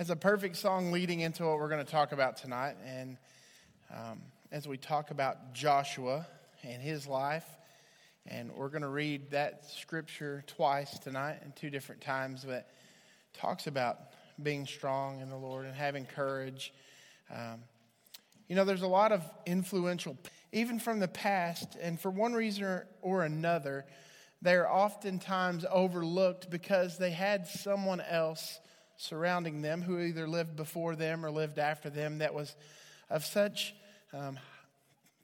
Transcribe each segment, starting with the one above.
has a perfect song leading into what we're going to talk about tonight. And um, as we talk about Joshua and his life, and we're going to read that scripture twice tonight in two different times that talks about being strong in the Lord and having courage. Um, you know, there's a lot of influential, even from the past, and for one reason or another, they're oftentimes overlooked because they had someone else surrounding them who either lived before them or lived after them that was of such um,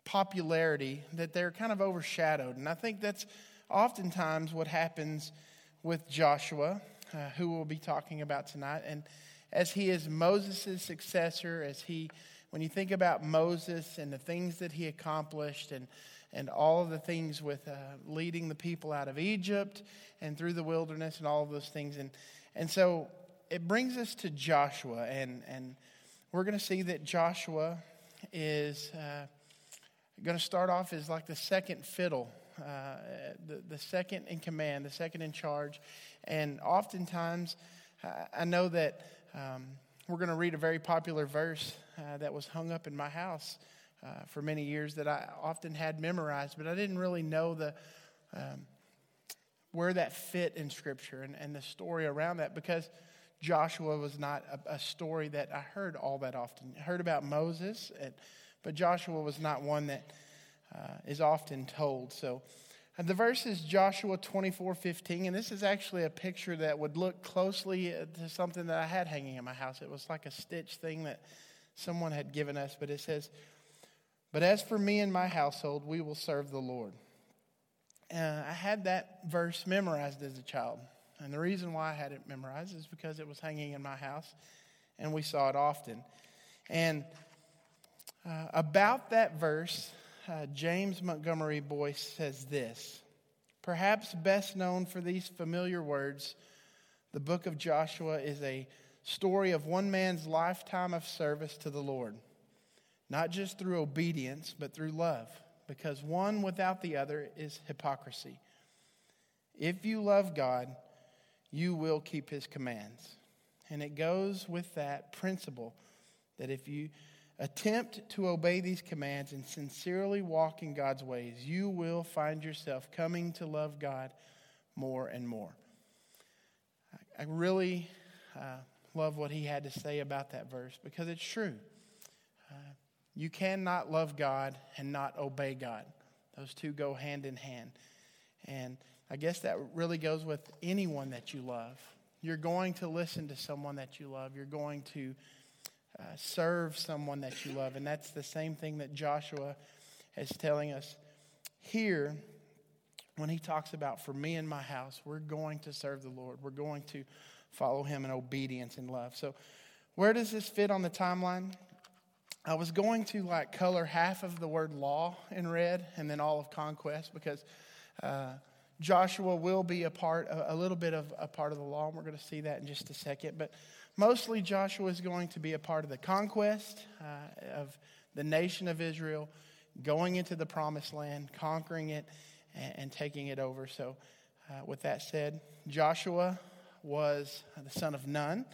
popularity that they're kind of overshadowed. And I think that's oftentimes what happens with Joshua, uh, who we'll be talking about tonight. And as he is Moses' successor, as he, when you think about Moses and the things that he accomplished and and all of the things with uh, leading the people out of Egypt and through the wilderness and all of those things. And, and so it brings us to Joshua, and, and we're going to see that Joshua is uh, going to start off as like the second fiddle, uh, the, the second in command, the second in charge. And oftentimes, I know that um, we're going to read a very popular verse uh, that was hung up in my house uh, for many years that I often had memorized, but I didn't really know the um, where that fit in Scripture and, and the story around that because Joshua was not a, a, story that I heard all that often. I heard about Moses, and, but Joshua was not one that uh, is often told. So uh, the verse is Joshua 24 15, and this is actually a picture that would look closely uh, to something that I had hanging in my house. It was like a stitch thing that someone had given us, but it says, but as for me and my household, we will serve the Lord. Uh, I had that verse memorized as a child. And the reason why I had it memorized is because it was hanging in my house and we saw it often. And uh, about that verse, uh, James Montgomery Boice says this Perhaps best known for these familiar words, the book of Joshua is a story of one man's lifetime of service to the Lord not just through obedience, but through love, because one without the other is hypocrisy. If you love God, you will keep his commands. And it goes with that principle that if you attempt to obey these commands and sincerely walk in God's ways, you will find yourself coming to love God more and more. I really uh, love what he had to say about that verse because it's true. Uh, you cannot love God and not obey God. Those two go hand in hand. And I guess that really goes with anyone that you love. You're going to listen to someone that you love. You're going to uh, serve someone that you love. And that's the same thing that Joshua is telling us here when he talks about, for me and my house, we're going to serve the Lord. We're going to follow him in obedience and love. So, where does this fit on the timeline? I was going to like color half of the word law in red and then all of conquest because uh, Joshua will be a part, a, little bit of a part of the law. And we're going to see that in just a second. But mostly Joshua is going to be a part of the conquest uh, of the nation of Israel, going into the promised land, conquering it, and, and taking it over. So, uh, with that said, Joshua was the son of Nun.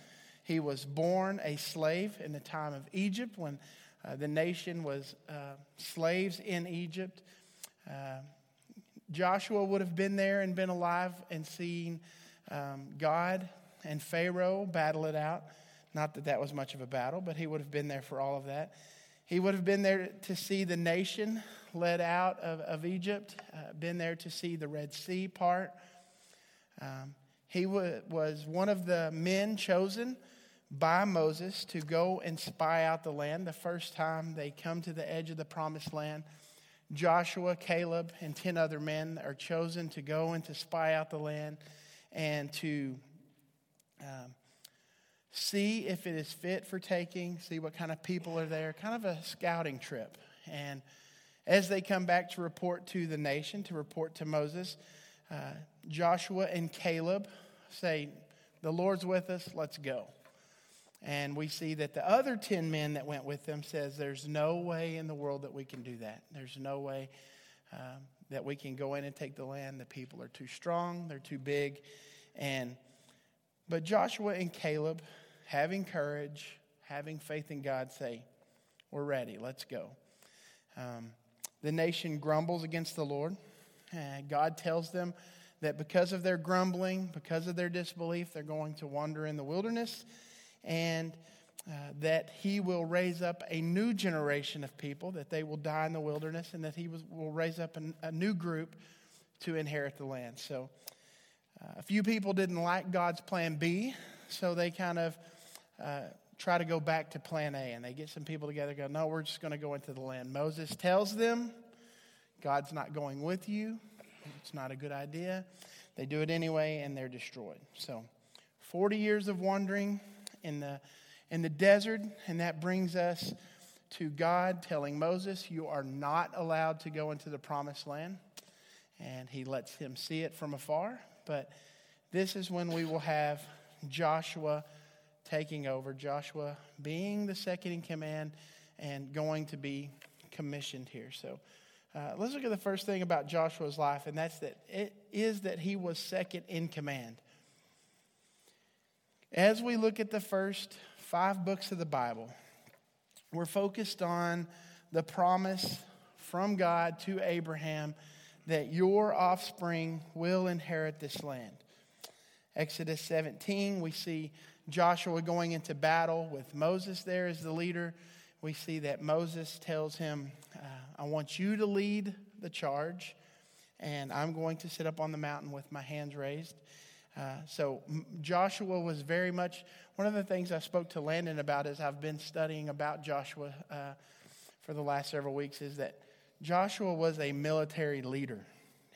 He was born a slave in the time of Egypt when uh, the nation was uh, slaves in Egypt. Joshua would have been there and been alive and seen um, God and Pharaoh battle it out. Not that that was much of a battle, but he would have been there for all of that. He would have been there to see the nation led out of, of Egypt, uh, been there to see the Red Sea part. Um, he w- was one of the men chosen by Moses to go and spy out the land. The first time they come to the edge of the promised land, Joshua, Caleb, and 10 other men are chosen to go and to spy out the land and to um, see if it is fit for taking, see what kind of people are there, kind of a scouting trip. And as they come back to report to the nation, to report to Moses, uh, Joshua and Caleb say, The Lord's with us, let's go. And we see that the other 10 men that went with them says there's no way in the world that we can do that. There's no way um, that we can go in and take the land. The people are too strong, they're too big. And but Joshua and Caleb having courage, having faith in God, say, We're ready, let's go. Um, the nation grumbles against the Lord. And God tells them that because of their grumbling, because of their disbelief, they're going to wander in the wilderness, and uh, that He will raise up a new generation of people, that they will die in the wilderness, and that He was, will raise up an, a new group to inherit the land. So, uh, a few people didn't like God's plan B, so they kind of uh, try to go back to plan A, and they get some people together go, No, we're just going to go into the land. Moses tells them, God's not going with you. It's not a good idea. They do it anyway, and they're destroyed. So, 40 years of wandering in the, in the desert, and that brings us to God telling Moses, You are not allowed to go into the promised land. And he lets him see it from afar. But this is when we will have Joshua taking over, Joshua being the second in command and going to be commissioned here. So, uh, let's look at the first thing about Joshua's life, and that's that it is that he was second in command. As we look at the first five books of the Bible, we're focused on the promise from God to Abraham that your offspring will inherit this land. Exodus 17, we see Joshua going into battle with Moses there as the leader. We see that Moses tells him, uh, I want you to lead the charge, and I'm going to sit up on the mountain with my hands raised. Uh, so Joshua was very much one of the things I spoke to Landon about as I've been studying about Joshua uh, for the last several weeks is that Joshua was a military leader,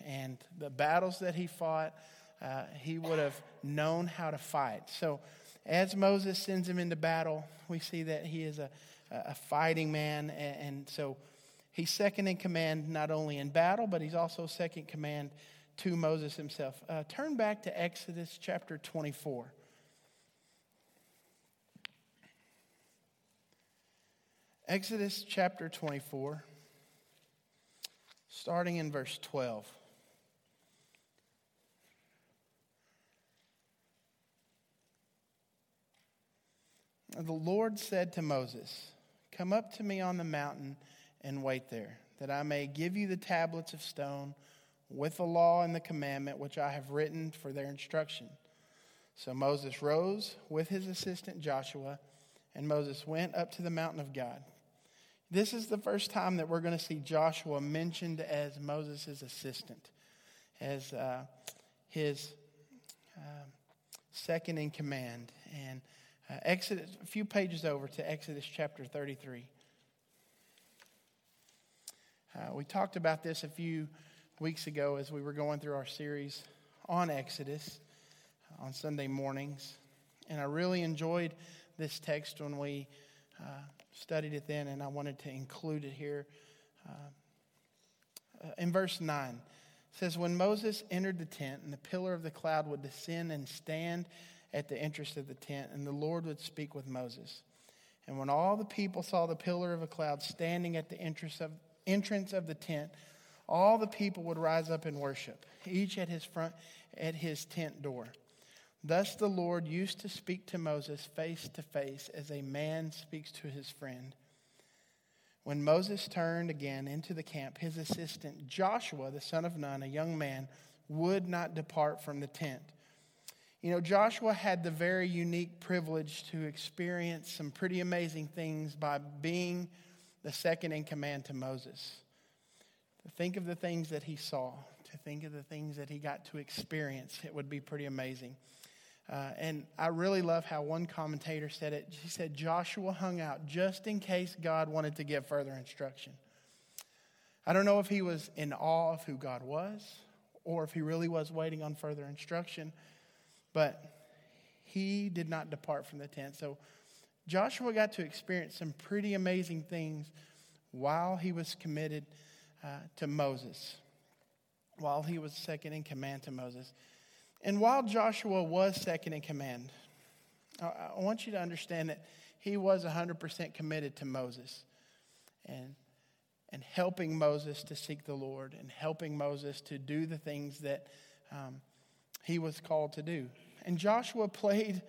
and the battles that he fought, uh, he would have known how to fight. So as Moses sends him into battle, we see that he is a, a fighting man, and, and so He's second in command not only in battle, but he's also second command to Moses himself. Uh, turn back to Exodus chapter 24. Exodus chapter 24, starting in verse 12. The Lord said to Moses, Come up to me on the mountain and wait there, that I may give you the tablets of stone with the law and the commandment which I have written for their instruction. So Moses rose with his assistant Joshua, and Moses went up to the mountain of God. This is the first time that we're going to see Joshua mentioned as Moses' assistant, as uh, his uh, second in command. And uh, Exodus, a few pages over to Exodus chapter 33. Uh, we talked about this a few weeks ago as we were going through our series on Exodus uh, on Sunday mornings. And I really enjoyed this text when we uh, studied it then, and I wanted to include it here. Uh, uh in verse 9, it says, When Moses entered the tent, and the pillar of the cloud would descend and stand at the entrance of the tent, and the Lord would speak with Moses. And when all the people saw the pillar of a cloud standing at the entrance of, entrance of the tent, all the people would rise up and worship, each at his front at his tent door. Thus the Lord used to speak to Moses face to face as a man speaks to his friend. When Moses turned again into the camp, his assistant Joshua, the son of Nun, a young man, would not depart from the tent. You know, Joshua had the very unique privilege to experience some pretty amazing things by being the second in command to Moses. Think of the things that he saw, to think of the things that he got to experience, it would be pretty amazing. Uh, and I really love how one commentator said it. He said, Joshua hung out just in case God wanted to give further instruction. I don't know if he was in awe of who God was or if he really was waiting on further instruction, but he did not depart from the tent. So Joshua got to experience some pretty amazing things while he was committed uh, to Moses, while he was second in command to Moses. And while Joshua was second in command, I, I want you to understand that he was 100% committed to Moses and, and helping Moses to seek the Lord and helping Moses to do the things that um, he was called to do. And Joshua played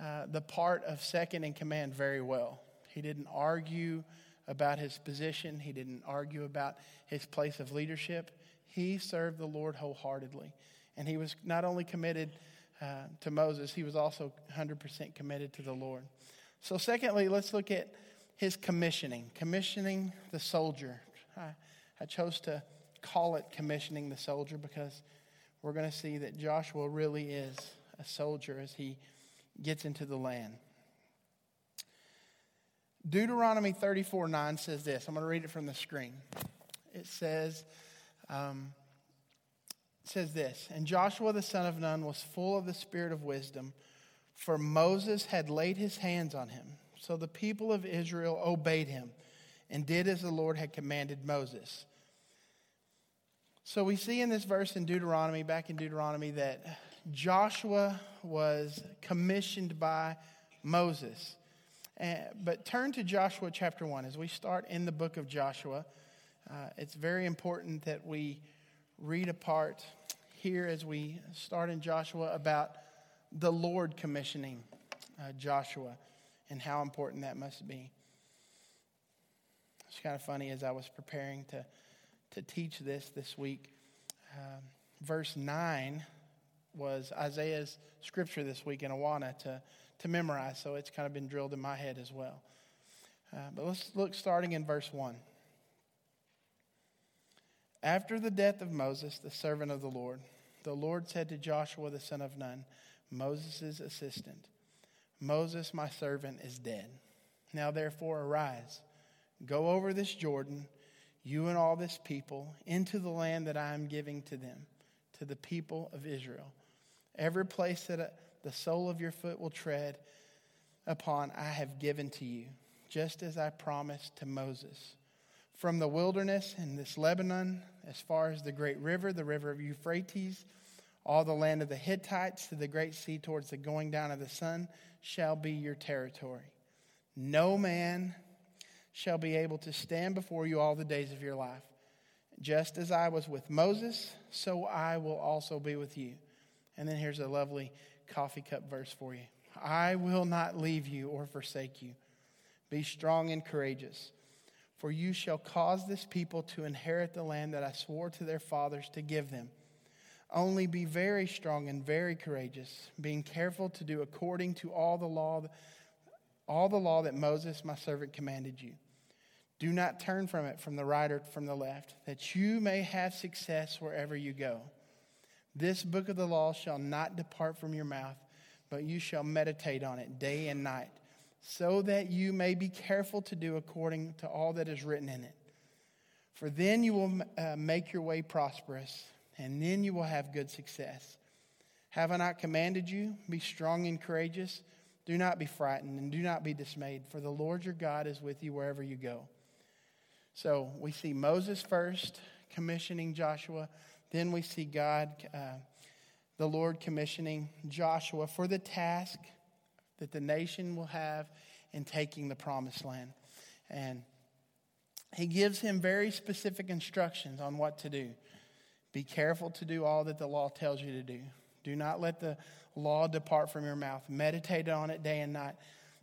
uh, the part of second in command very well. He didn't argue about his position, he didn't argue about his place of leadership. He served the Lord wholeheartedly. And he was not only committed uh, to Moses, he was also 100% committed to the Lord. So, secondly, let's look at his commissioning, commissioning the soldier. I, I chose to call it commissioning the soldier because we're going to see that Joshua really is a soldier as he gets into the land. Deuteronomy 34 9 says this. I'm going to read it from the screen. It says, um, says this And Joshua the son of Nun was full of the spirit of wisdom, for Moses had laid his hands on him. So the people of Israel obeyed him and did as the Lord had commanded Moses. So we see in this verse in Deuteronomy, back in Deuteronomy, that Joshua was commissioned by Moses. But turn to Joshua chapter 1. As we start in the book of Joshua, uh, it's very important that we read a part here as we start in Joshua about the Lord commissioning uh, Joshua and how important that must be. It's kind of funny as I was preparing to to teach this this week. Um, verse 9 was Isaiah's scripture this week in Awana to, to memorize, so it's kind of been drilled in my head as well. Uh, but let's look starting in verse 1. After the death of Moses, the servant of the Lord, the Lord said to Joshua the son of Nun, Moses' assistant, Moses, my servant, is dead. Now therefore arise, go over this Jordan you and all this people, into the land that I am giving to them, to the people of Israel. Every place that the sole of your foot will tread upon, I have given to you, just as I promised to Moses. From the wilderness and this Lebanon, as far as the great river, the river of Euphrates, all the land of the Hittites to the great sea towards the going down of the sun shall be your territory. No man shall be able to stand before you all the days of your life. Just as I was with Moses, so I will also be with you. And then here's a lovely coffee cup verse for you I will not leave you or forsake you. Be strong and courageous, for you shall cause this people to inherit the land that I swore to their fathers to give them. Only be very strong and very courageous, being careful to do according to all the law, all the law that Moses, my servant, commanded you. Do not turn from it from the right or from the left, that you may have success wherever you go. This book of the law shall not depart from your mouth, but you shall meditate on it day and night, so that you may be careful to do according to all that is written in it. For then you will uh, make your way prosperous, and then you will have good success. Have I not commanded you? Be strong and courageous. Do not be frightened, and do not be dismayed, for the Lord your God is with you wherever you go. So we see Moses first commissioning Joshua. Then we see God, uh, the Lord, commissioning Joshua for the task that the nation will have in taking the promised land. And he gives him very specific instructions on what to do. Be careful to do all that the law tells you to do. Do not let the law depart from your mouth. Meditate on it day and night,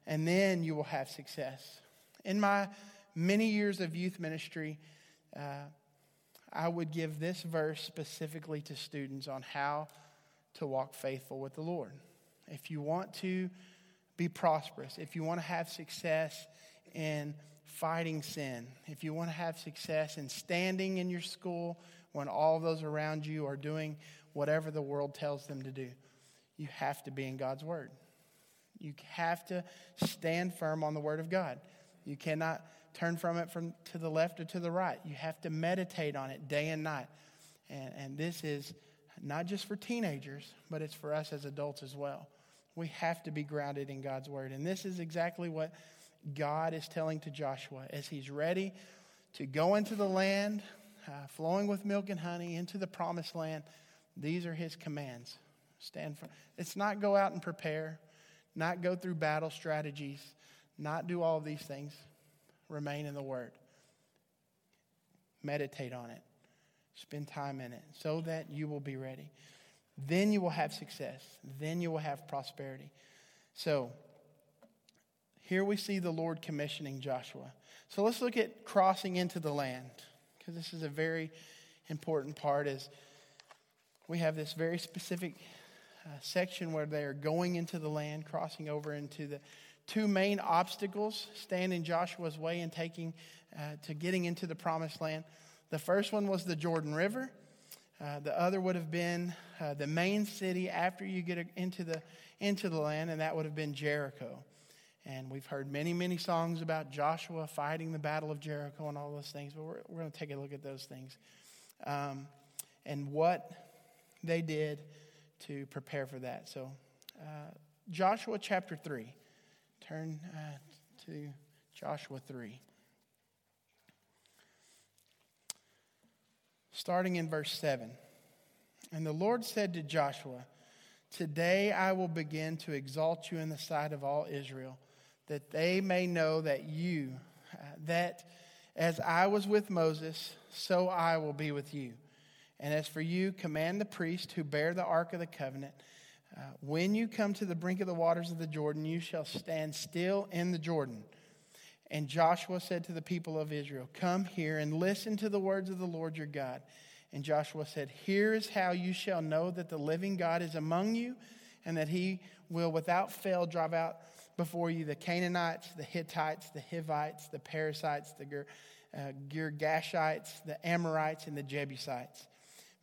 and then you will have success. In my many years of youth ministry, uh, I would give this verse specifically to students on how to walk faithful with the Lord. If you want to be prosperous, if you want to have success in fighting sin, if you want to have success in standing in your school when all those around you are doing whatever the world tells them to do, you have to be in God's Word. You have to stand firm on the Word of God. You cannot turn from it from to the left or to the right. You have to meditate on it day and night. And, and this is not just for teenagers, but it's for us as adults as well. We have to be grounded in God's word. And this is exactly what God is telling to Joshua as he's ready to go into the land uh, flowing with milk and honey into the promised land. These are his commands. Stand for it's not go out and prepare, not go through battle strategies, not do all these things remain in the Word. Meditate on it. Spend time in it so that you will be ready. Then you will have success. Then you will have prosperity. So, here we see the Lord commissioning Joshua. So let's look at crossing into the land, because this is a very important part. Is we have this very specific uh, section where they are going into the land, crossing over into the two main obstacles stand in Joshua's way in taking uh, to getting into the promised land. The first one was the Jordan River. Uh, the other would have been uh, the main city after you get into the into the land, and that would have been Jericho. And we've heard many, many songs about Joshua fighting the battle of Jericho and all those things, but we're, we're going to take a look at those things um, and what they did to prepare for that. So, uh, Joshua chapter 3. Turn uh, to Joshua 3. Starting in verse 7. And the Lord said to Joshua, Today I will begin to exalt you in the sight of all Israel, that they may know that you, uh, that as I was with Moses, so I will be with you. And as for you, command the priests who bear the ark of the covenant uh, when you come to the brink of the waters of the Jordan, you shall stand still in the Jordan. And Joshua said to the people of Israel, Come here and listen to the words of the Lord your God. And Joshua said, Here is how you shall know that the living God is among you, and that he will without fail drive out before you the Canaanites, the Hittites, the Hivites, the Perizzites, the Ger- uh, Girgashites, the Amorites, and the Jebusites.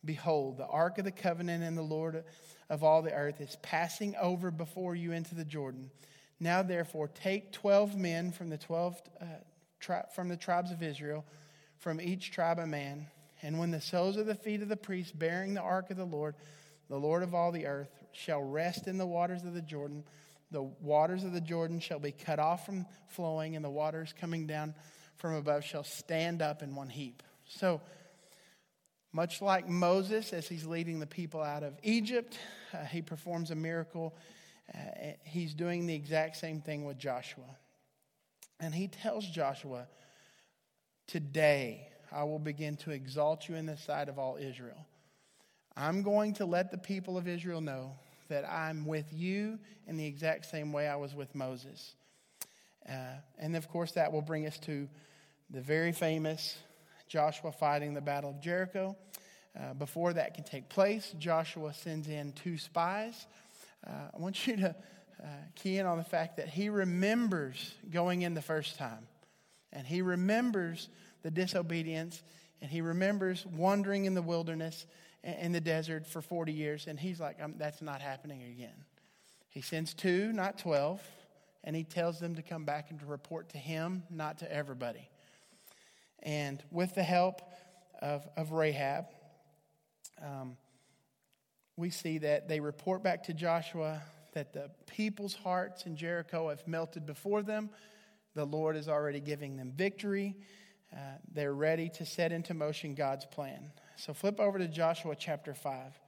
Behold, the ark of the covenant and the Lord of all the earth is passing over before you into the Jordan. Now, therefore, take 12 men from the, 12, uh, tri- from the tribes of Israel, from each tribe a man. And when the soles of the feet of the priests bearing the ark of the Lord, the Lord of all the earth, shall rest in the waters of the Jordan, the waters of the Jordan shall be cut off from flowing, and the waters coming down from above shall stand up in one heap. So, much like Moses, as he's leading the people out of Egypt, uh, he performs a miracle. Uh, he's doing the exact same thing with Joshua. And he tells Joshua, Today I will begin to exalt you in the sight of all Israel. I'm going to let the people of Israel know that I'm with you in the exact same way I was with Moses. Uh, and of course, that will bring us to the very famous Joshua fighting the Battle of Jericho. Uh, before that can take place, Joshua sends in two spies. Uh, I want you to uh, key in on the fact that he remembers going in the first time, and he remembers the disobedience, and he remembers wandering in the wilderness in the desert for 40 years, and he's like, that's not happening again. He sends two, not 12, and he tells them to come back and to report to him, not to everybody. And with the help of, of Rahab, um, we see that they report back to Joshua that the people's hearts in Jericho have melted before them. The Lord is already giving them victory. Uh, they're ready to set into motion God's plan. So flip over to Joshua chapter 5.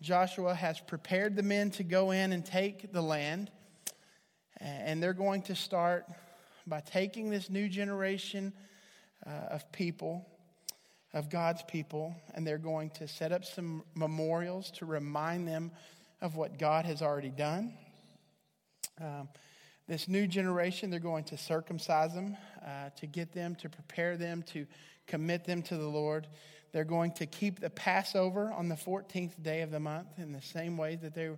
Joshua has prepared the men to go in and take the land, and they're going to start by taking this new generation uh, of people, of God's people, and they're going to set up some memorials to remind them of what God has already done. Um, this new generation, they're going to circumcise them uh, to get them, to prepare them, to commit them to the Lord. They're going to keep the Passover on the 14th day of the month in the same way that they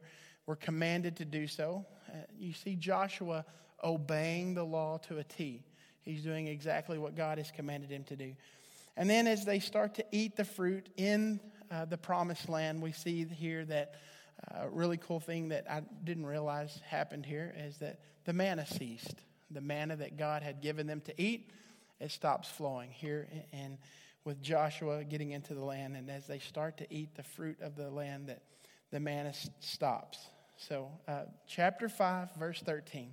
were commanded to do so. Uh, you see Joshua obeying the law to a T. He's doing exactly what God has commanded him to do. And then as they start to eat the fruit in uh, the promised land, we see here that a uh, really cool thing that I didn't realize happened here is that the manna ceased. The manna that God had given them to eat, it stops flowing here. And with Joshua getting into the land, and as they start to eat the fruit of the land, that the manna stops. So, uh, chapter 5, verse 13.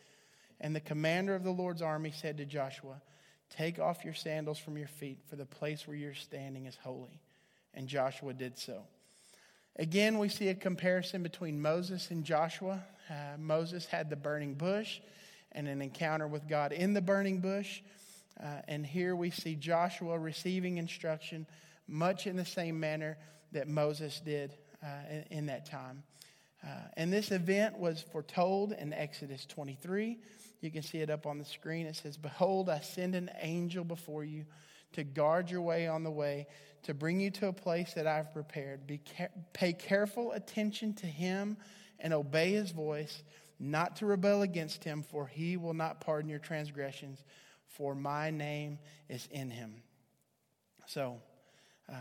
And the commander of the Lord's army said to Joshua, Take off your sandals from your feet, for the place where you're standing is holy. And Joshua did so. Again, we see a comparison between Moses and Joshua. Uh, Moses had the burning bush and an encounter with God in the burning bush. Uh, and here we see Joshua receiving instruction much in the same manner that Moses did uh, in, in, that time. Uh, and this event was foretold in Exodus 23. You can see it up on the screen. It says, Behold, I send an angel before you to guard your way on the way, to bring you to a place that I've prepared. Be pay careful attention to him and obey his voice, not to rebel against him, for he will not pardon your transgressions, for my name is in him. So, uh,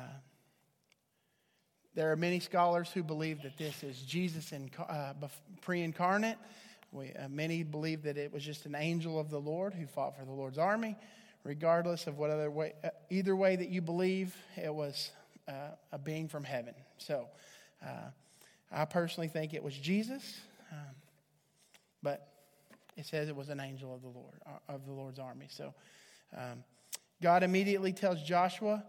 there are many scholars who believe that this is Jesus in, uh, pre incarnate. Uh, many believe that it was just an angel of the Lord who fought for the Lord's army. Regardless of what other way, uh, either way that you believe, it was uh, a being from heaven. So, uh, I personally think it was Jesus, um, but it says it was an angel of the Lord uh, of the Lord's army. So, um, God immediately tells Joshua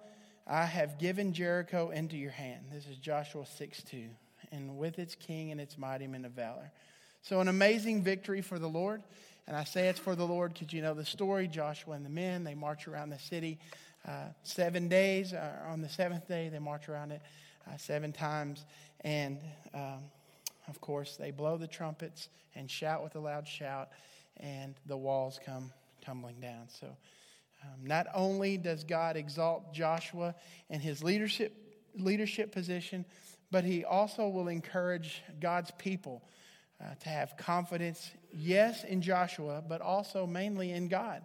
I have given Jericho into your hand. This is Joshua 6 2. And with its king and its mighty men of valor. So, an amazing victory for the Lord. And I say it's for the Lord because you know the story Joshua and the men, they march around the city uh, seven days. Uh, on the seventh day, they march around it uh, seven times. And um, of course, they blow the trumpets and shout with a loud shout, and the walls come tumbling down. So, um, not only does God exalt Joshua and his leadership, leadership position, but he also will encourage God's people uh, to have confidence, yes, in Joshua, but also mainly in God.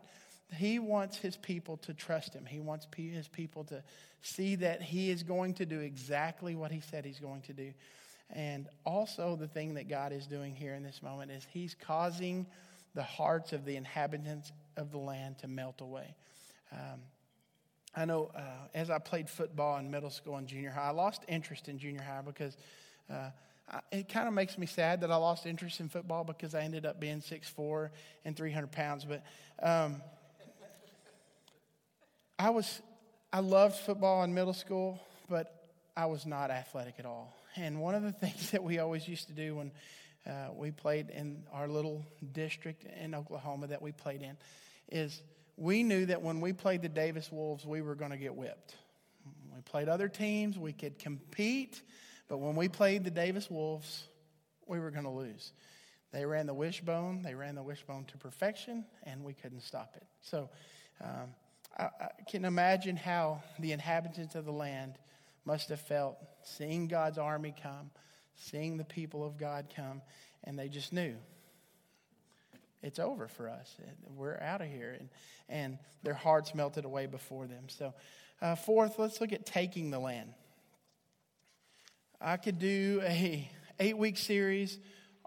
He wants his people to trust him. He wants his people to see that he is going to do exactly what he said he's going to do. And also, the thing that God is doing here in this moment is he's causing the hearts of the inhabitants of the land to melt away. Um, I know uh, as I played football in middle school and junior high, I lost interest in junior high because uh, it kind of makes me sad that I lost interest in football because I ended up being 6'4 and 300 pounds. But um, I was, I loved football in middle school, but I was not athletic at all. And one of the things that we always used to do when uh, we played in our little district in Oklahoma that we played in is we knew that when we played the Davis Wolves, we were going to get whipped. We played other teams, we could compete, but when we played the Davis Wolves, we were going to lose. They ran the wishbone, they ran the wishbone to perfection, and we couldn't stop it. So um, I, I can imagine how the inhabitants of the land must have felt seeing God's army come, seeing the people of God come, and they just knew it's over for us. We're out of here. And, and their hearts melted away before them. So, uh, fourth, let's look at taking the land. I could do a eight week series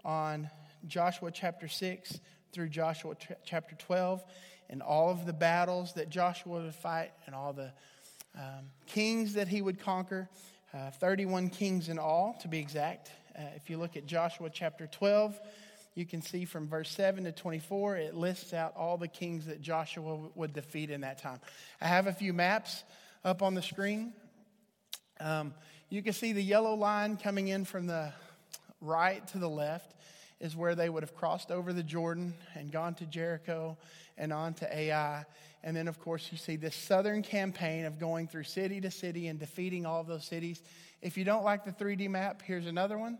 on Joshua chapter 6 through Joshua chapter 12 and all of the battles that Joshua would fight and all the um, kings that he would conquer. Uh, 31 kings in all, to be exact. Uh, if you look at Joshua chapter 12, you can see from verse 7 to 24, it lists out all the kings that Joshua would defeat in that time. I have a few maps up on the screen. Um, you can see the yellow line coming in from the right to the left is where they would have crossed over the Jordan and gone to Jericho and on to Ai. And then, of course, you see this southern campaign of going through city to city and defeating all of those cities. If you don't like the 3D map, here's another one.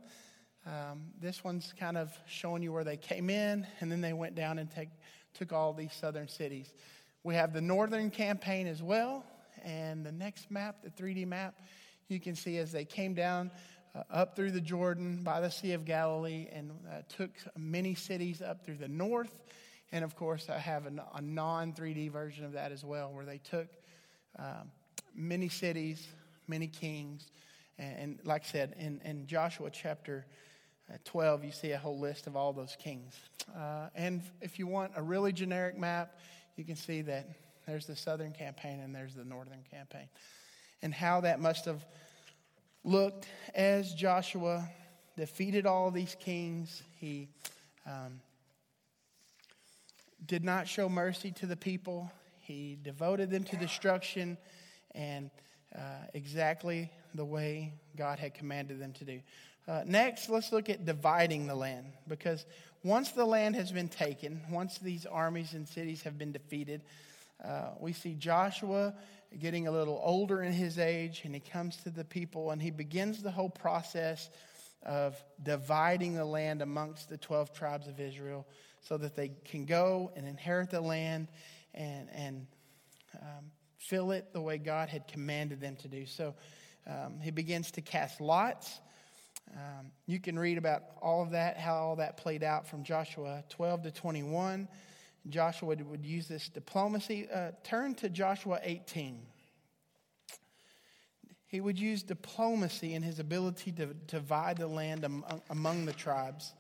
Um, this one's kind of showing you where they came in, and then they went down and take, took all these southern cities. We have the northern campaign as well, and the next map, the 3D map, you can see as they came down uh, up through the Jordan by the Sea of Galilee and uh, took many cities up through the north. And of course, I have a, a non 3D version of that as well, where they took um, many cities, many kings. And, and like I said, in, in Joshua chapter 12, you see a whole list of all those kings. Uh, and if you want a really generic map, you can see that there's the southern campaign and there's the northern campaign. And how that must have looked as Joshua defeated all these kings. He um, did not show mercy to the people. He devoted them to destruction and uh, exactly the way God had commanded them to do. Uh, next, let's look at dividing the land because once the land has been taken, once these armies and cities have been defeated, uh, we see Joshua getting a little older in his age, and he comes to the people and he begins the whole process of dividing the land amongst the 12 tribes of Israel so that they can go and inherit the land and, and um, fill it the way God had commanded them to do. So um, he begins to cast lots. Um, you can read about all of that, how all that played out from Joshua 12 to 21. Joshua would, use this diplomacy. Uh, turn to Joshua 18. He would use diplomacy and his ability to, divide the land among, among the tribes.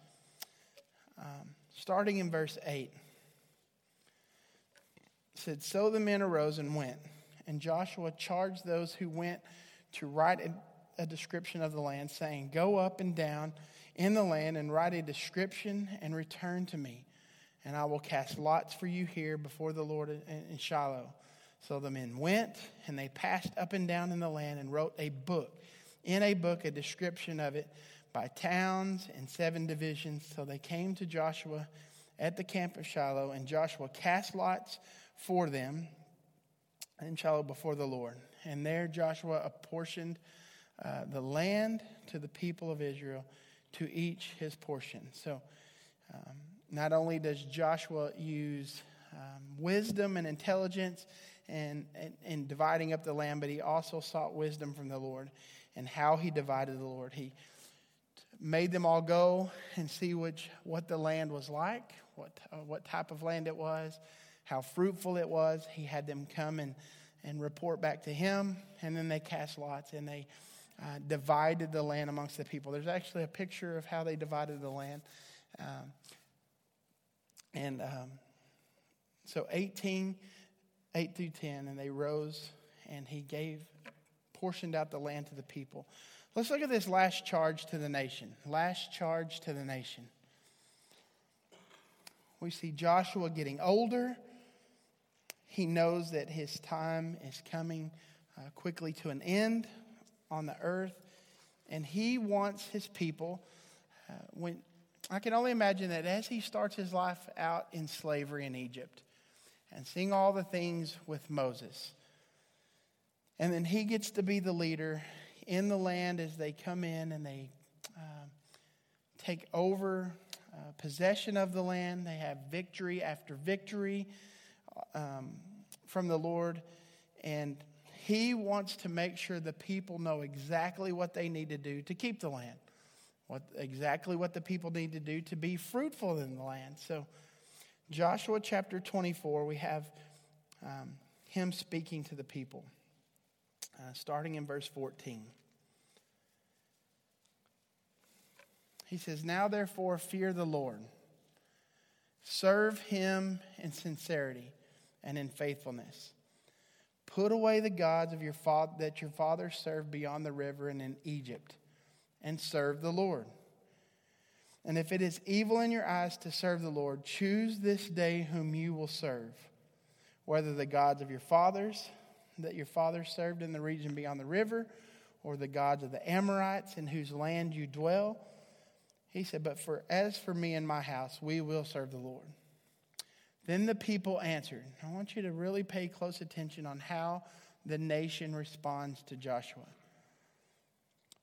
Um, starting in verse 8. It said, So the men arose and went, and Joshua charged those who went to write a, a description of the land, saying, Go up and down in the land and write a description and return to me and I will cast lots for you here before the Lord in Shiloh. So the men went, and they passed up and down in the land and wrote a book. In a book, a description of it by towns and seven divisions. So they came to Joshua at the camp of Shiloh, and Joshua cast lots for them in Shiloh before the Lord. And there Joshua apportioned uh, the land to the people of Israel, to each his portion. So um, not only does Joshua use um, wisdom and intelligence in, in, in, dividing up the land, but he also sought wisdom from the Lord and how he divided the Lord. He made them all go and see which, what the land was like, what, uh, what type of land it was, how fruitful it was. He had them come and, and report back to him, and then they cast lots and they uh, divided the land amongst the people. There's actually a picture of how they divided the land. Um, and um, so 18, 8 through 10, and they rose and he gave, portioned out the land to the people. Let's look at this last charge to the nation. Last charge to the nation. We see Joshua getting older. He knows that his time is coming uh, quickly to an end on the earth. And he wants his people, uh, when, I can only imagine that as he starts his life out in slavery in Egypt and seeing all the things with Moses, and then he gets to be the leader in the land as they come in and they uh, take over uh, possession of the land. They have victory after victory um, from the Lord. And he wants to make sure the people know exactly what they need to do to keep the land what, exactly what the people need to do to be fruitful in the land. So, Joshua chapter 24, we have um, him speaking to the people, uh, starting in verse 14. He says, Now therefore fear the Lord, serve him in sincerity and in faithfulness. Put away the gods of your father that your fathers served beyond the river and in Egypt and serve the Lord. And if it is evil in your eyes to serve the Lord, choose this day whom you will serve, whether the gods of your fathers that your fathers served in the region beyond the river, or the gods of the Amorites in whose land you dwell. He said, But for as for me and my house, we will serve the Lord. Then the people answered. I want you to really pay close attention on how the nation responds to Joshua.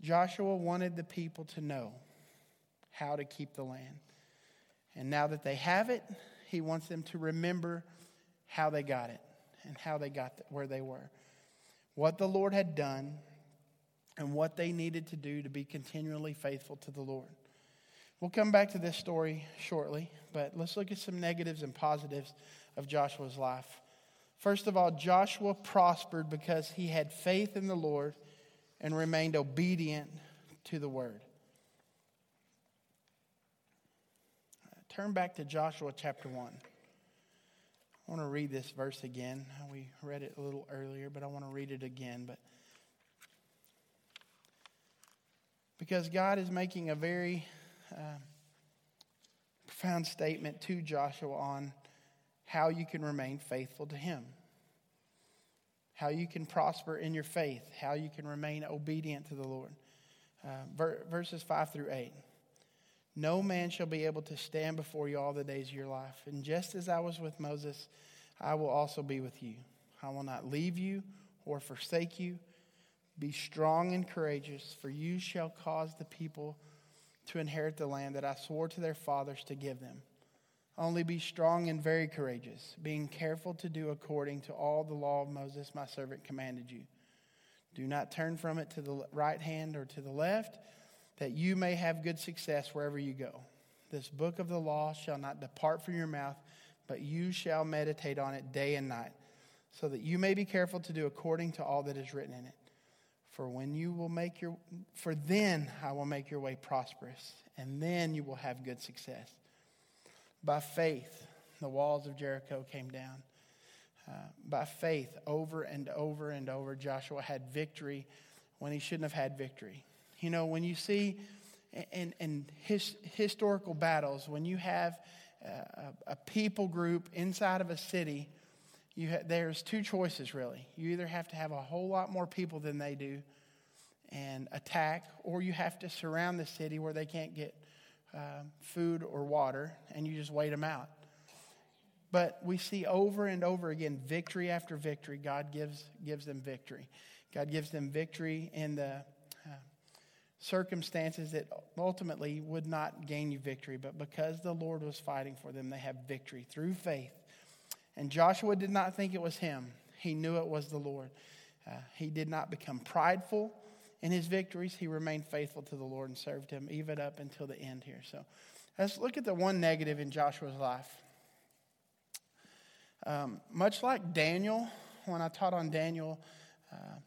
Joshua wanted the people to know how to keep the land. And now that they have it, he wants them to remember how they got it and how they got where they were. What the Lord had done and what they needed to do to be continually faithful to the Lord. We'll come back to this story shortly, but let's look at some negatives and positives of Joshua's life. First of all, Joshua prospered because he had faith in the Lord and remained obedient to the word. Turn back to Joshua chapter 1. I want to read this verse again. We read it a little earlier, but I want to read it again. But because God is making a very uh, profound statement to Joshua on how you can remain faithful to Him, how you can prosper in your faith, how you can remain obedient to the Lord. Uh, ver- verses 5 through 8. No man shall be able to stand before you all the days of your life. And just as I was with Moses, I will also be with you. I will not leave you or forsake you. Be strong and courageous, for you shall cause the people to inherit the land that I swore to their fathers to give them. Only be strong and very courageous, being careful to do according to all the law of Moses, my servant, commanded you. Do not turn from it to the right hand or to the left, that you may have good success wherever you go. This book of the law shall not depart from your mouth, but you shall meditate on it day and night, so that you may be careful to do according to all that is written in it. For when you will make your for then I will make your way prosperous, and then you will have good success. By faith, the walls of Jericho came down. Uh, by faith, over and over and over, Joshua had victory when he shouldn't have had victory. You know, when you see in, in his, historical battles, when you have a, a people group inside of a city ha- there's two choices really. You either have to have a whole lot more people than they do and attack, or you have to surround the city where they can't get uh, food or water and you just wait them out. But we see over and over again, victory after victory, God gives, gives them victory. God gives them victory in the uh, circumstances that ultimately would not gain you victory, but because the Lord was fighting for them, they have victory through faith and Joshua did not think it was him, he knew it was the Lord. Uh, he did not become prideful in his victories. He remained faithful to the Lord and served him even up until the end here. So let's look at the one negative in Joshua's life. Um, much like Daniel, when I taught on Daniel uh,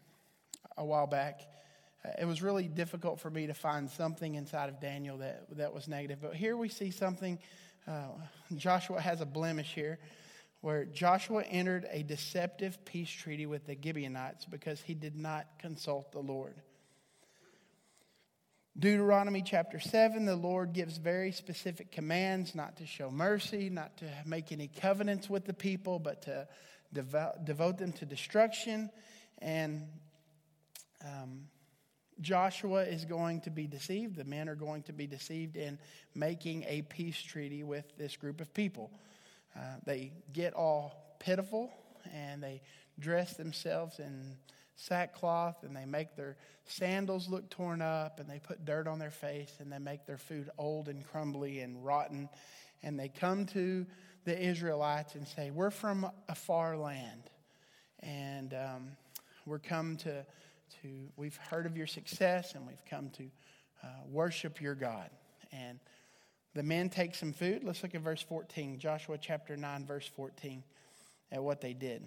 a while back, uh, it was really difficult for me to find something inside of Daniel that, that was negative. But here we see something, uh, Joshua has a blemish here where Joshua entered a deceptive peace treaty with the Gibeonites because he did not consult the Lord. Deuteronomy chapter 7, the Lord gives very specific commands not to show mercy, not to make any covenants with the people, but to devote, devote them to destruction. And um, Joshua is going to be deceived. The men are going to be deceived in making a peace treaty with this group of people. Uh, they get all pitiful and they dress themselves in sackcloth and they make their sandals look torn up and they put dirt on their face and they make their food old and crumbly and rotten. And they come to the Israelites and say, We're from a far land and um, we're come to, to, we've heard of your success and we've come to uh, worship your God. And the men take some food. Let's look at verse 14, Joshua chapter 9, verse 14, at what they did.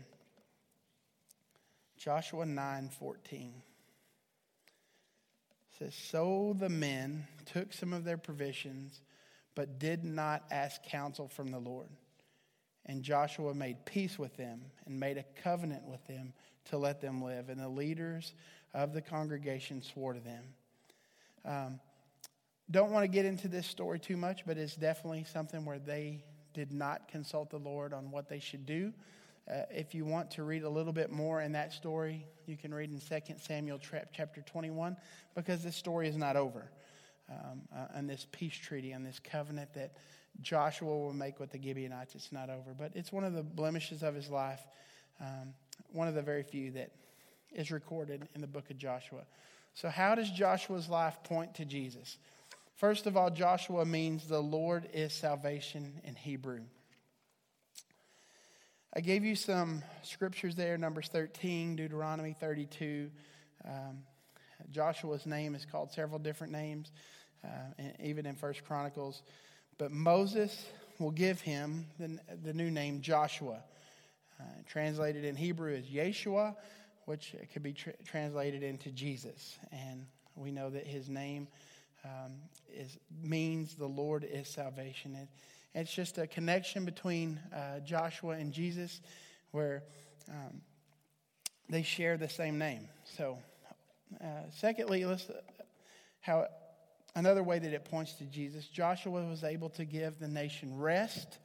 Joshua 9:14 says, So the men took some of their provisions, but did not ask counsel from the Lord. And Joshua made peace with them and made a covenant with them to let them live. And the leaders of the congregation swore to them. Um, don't want to get into this story too much, but it's definitely something where they did not consult the Lord on what they should do. Uh, if you want to read a little bit more in that story, you can read in 2 Samuel chapter 21 because this story is not over. Um, uh, and this peace treaty and this covenant that Joshua will make with the Gibeonites, it's not over. But it's one of the blemishes of his life, um, one of the very few that is recorded in the book of Joshua. So, how does Joshua's life point to Jesus? First of all, Joshua means the Lord is salvation in Hebrew. I gave you some scriptures there Numbers 13, Deuteronomy 32, um, Joshua's name is called several different names, uh, even in First Chronicles. But Moses will give him the, the new name Joshua. Uh, translated in Hebrew as Yeshua, which could be tra- translated into Jesus. And we know that his name um, is, means the Lord is salvation. It, it's just a connection between uh, Joshua and Jesus where um, they share the same name. So, uh, secondly, let's, how another way that it points to Jesus, Joshua was able to give the nation rest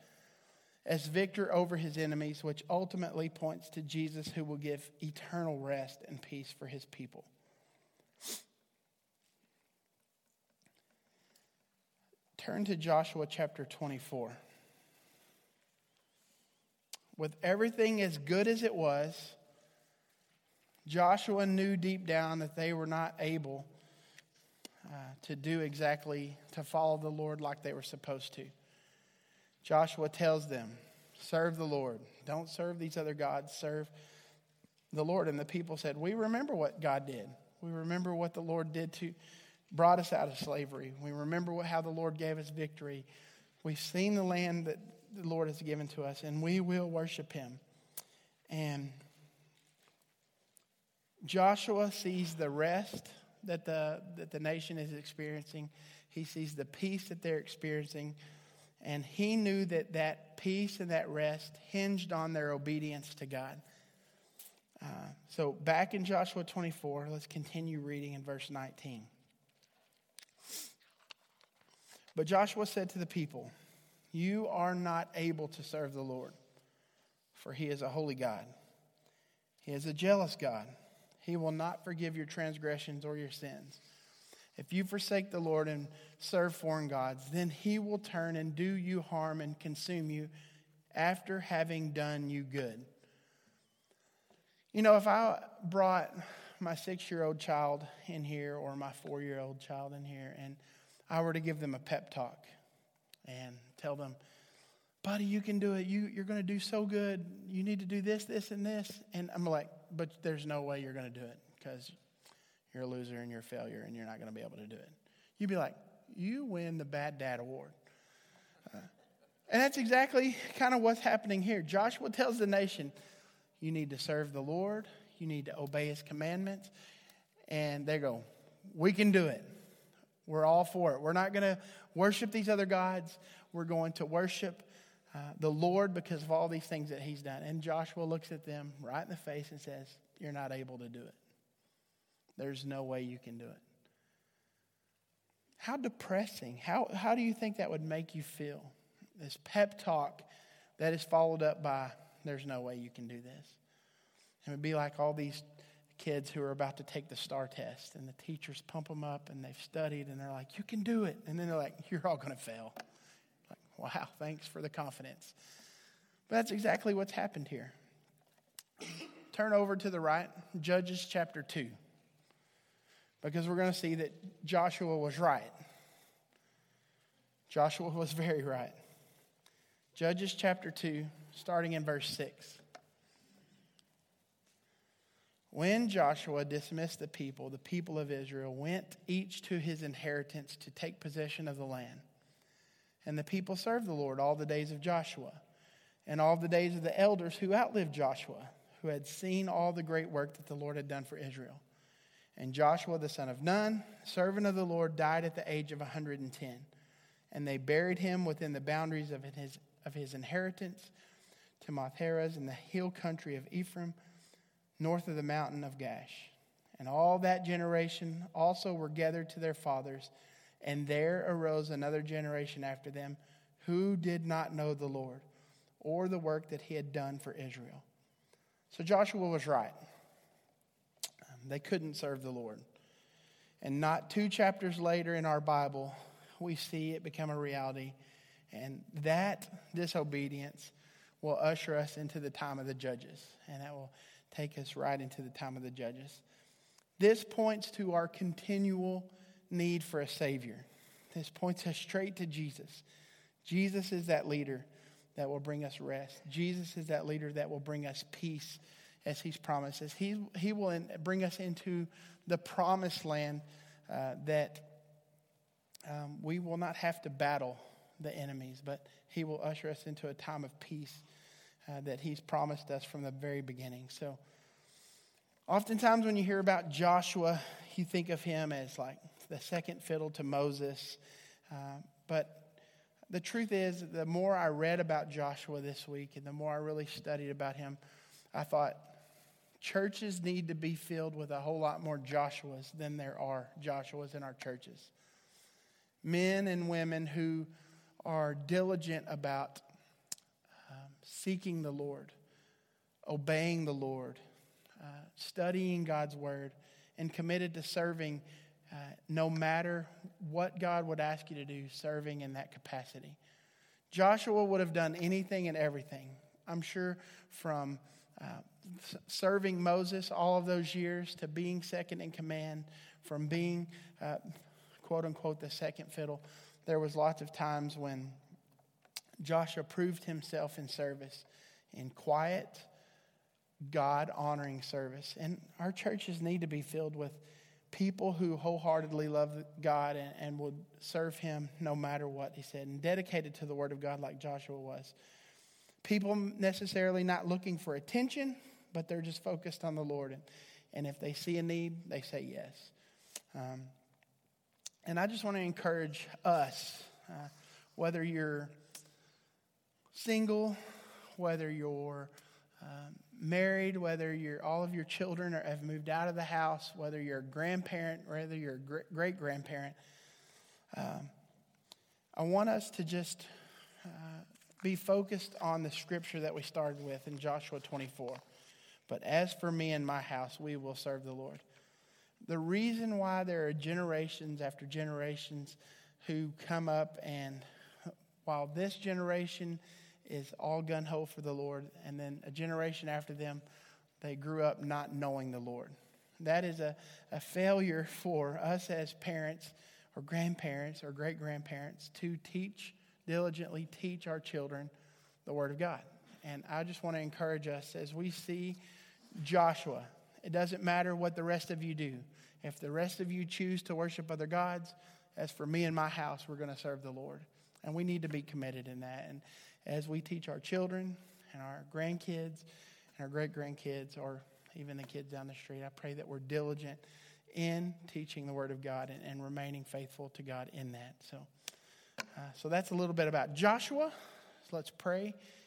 as victor over his enemies, which ultimately points to Jesus, who will give eternal rest and peace for his people. Turn to Joshua chapter 24. With everything as good as it was, Joshua knew deep down that they were not able uh, to do exactly, to follow the Lord like they were supposed to. Joshua tells them, Serve the Lord. Don't serve these other gods. Serve the Lord. And the people said, We remember what God did. We remember what the Lord did to brought us out of slavery. We remember what, how the Lord gave us victory. We've seen the land that the Lord has given to us, and we will worship Him. And Joshua sees the rest that the, that the nation is experiencing. He sees the peace that they're experiencing. And he knew that that peace and that rest hinged on their obedience to God. Uh, so, back in Joshua 24, let's continue reading in verse 19. But Joshua said to the people, You are not able to serve the Lord, for he is a holy God. He is a jealous God. He will not forgive your transgressions or your sins. If you forsake the Lord and serve foreign gods, then he will turn and do you harm and consume you after having done you good. You know, if I brought my six year old child in here or my four year old child in here and I were to give them a pep talk and tell them, buddy, you can do it. You, you're going to do so good. You need to do this, this, and this. And I'm like, but there's no way you're going to do it because you're a loser and you're a failure and you're not going to be able to do it. You'd be like, you win the bad dad award. Uh, and that's exactly kind of what's happening here. Joshua tells the nation, you need to serve the Lord, you need to obey his commandments. And they go, we can do it. We're all for it. We're not going to worship these other gods. We're going to worship uh, the Lord because of all these things that he's done. And Joshua looks at them right in the face and says, You're not able to do it. There's no way you can do it. How depressing. How, how do you think that would make you feel? This pep talk that is followed up by, there's no way you can do this. It would be like all these kids who are about to take the STAR test, and the teachers pump them up, and they've studied, and they're like, You can do it. And then they're like, You're all going to fail. Like, wow, thanks for the confidence. But that's exactly what's happened here. Turn over to the right, Judges chapter 2 because we're going to see that Joshua was right. Joshua was very right. Judges chapter 2, starting in verse 6. When Joshua dismissed the people, the people of Israel went each to his inheritance to take possession of the land. And the people served the Lord all the days of Joshua and all the days of the elders who outlived Joshua, who had seen all the great work that the Lord had done for Israel. And Joshua the son of Nun, servant of the Lord, died at the age of 110. And they buried him within the boundaries of his, of his inheritance, Timnath-Heres, in the hill country of Ephraim, north of the mountain of Gaash. And all that generation also were gathered to their fathers, and there arose another generation after them who did not know the Lord or the work that he had done for Israel. So Joshua was right. Um, they couldn't serve the Lord. And not two chapters later in our Bible, we see it become a reality. And that disobedience will usher us into the time of the judges. And that will take us right into the time of the judges. This points to our continual need for a Savior. This points us straight to Jesus. Jesus is that leader that will bring us rest. Jesus is that leader that will bring us peace as He's promised us. He, he will in, bring us into the promised land uh, that um, we will not have to battle the enemies, but He will usher us into a time of peace uh, that He's promised us from the very beginning. So, oftentimes when you hear about Joshua, you think of him as like the second fiddle to Moses. Uh, but the truth is, the more I read about Joshua this week and the more I really studied about him, I thought churches need to be filled with a whole lot more Joshuas than there are Joshuas in our churches. Men and women who are diligent about seeking the Lord, obeying the Lord, uh, studying God's word, and committed to serving uh, no matter what God would ask you to do, serving in that capacity. Joshua would have done anything and everything. I'm sure from uh, serving Moses all of those years to being second in command, from being uh, quote unquote the second fiddle, there was lots of times when Joshua proved himself in service in quiet, God honoring service. And our churches need to be filled with people who wholeheartedly love God and, and would serve Him no matter what, he said, and dedicated to the Word of God like Joshua was. People necessarily not looking for attention, but they're just focused on the Lord. And, and if they see a need, they say yes. Um, and I just want to encourage us, uh, whether you're single, whether you're um, married, whether you're, all of your children are, have moved out of the house, whether you're a grandparent, whether you're a great grandparent, um, I want us to just uh, be focused on the scripture that we started with in Joshua 24. But as for me and my house, we will serve the Lord. The reason why there are generations after generations who come up, and while this generation is all gun ho for the Lord, and then a generation after them, they grew up not knowing the Lord. That is a, a failure for us as parents or grandparents or great grandparents to teach, diligently teach our children the Word of God. And I just want to encourage us as we see Joshua, it doesn't matter what the rest of you do. If the rest of you choose to worship other gods, as for me and my house, we're going to serve the Lord. And we need to be committed in that. And as we teach our children and our grandkids and our great grandkids, or even the kids down the street, I pray that we're diligent in teaching the Word of God and, and remaining faithful to God in that. So, uh, so that's a little bit about Joshua. So let's pray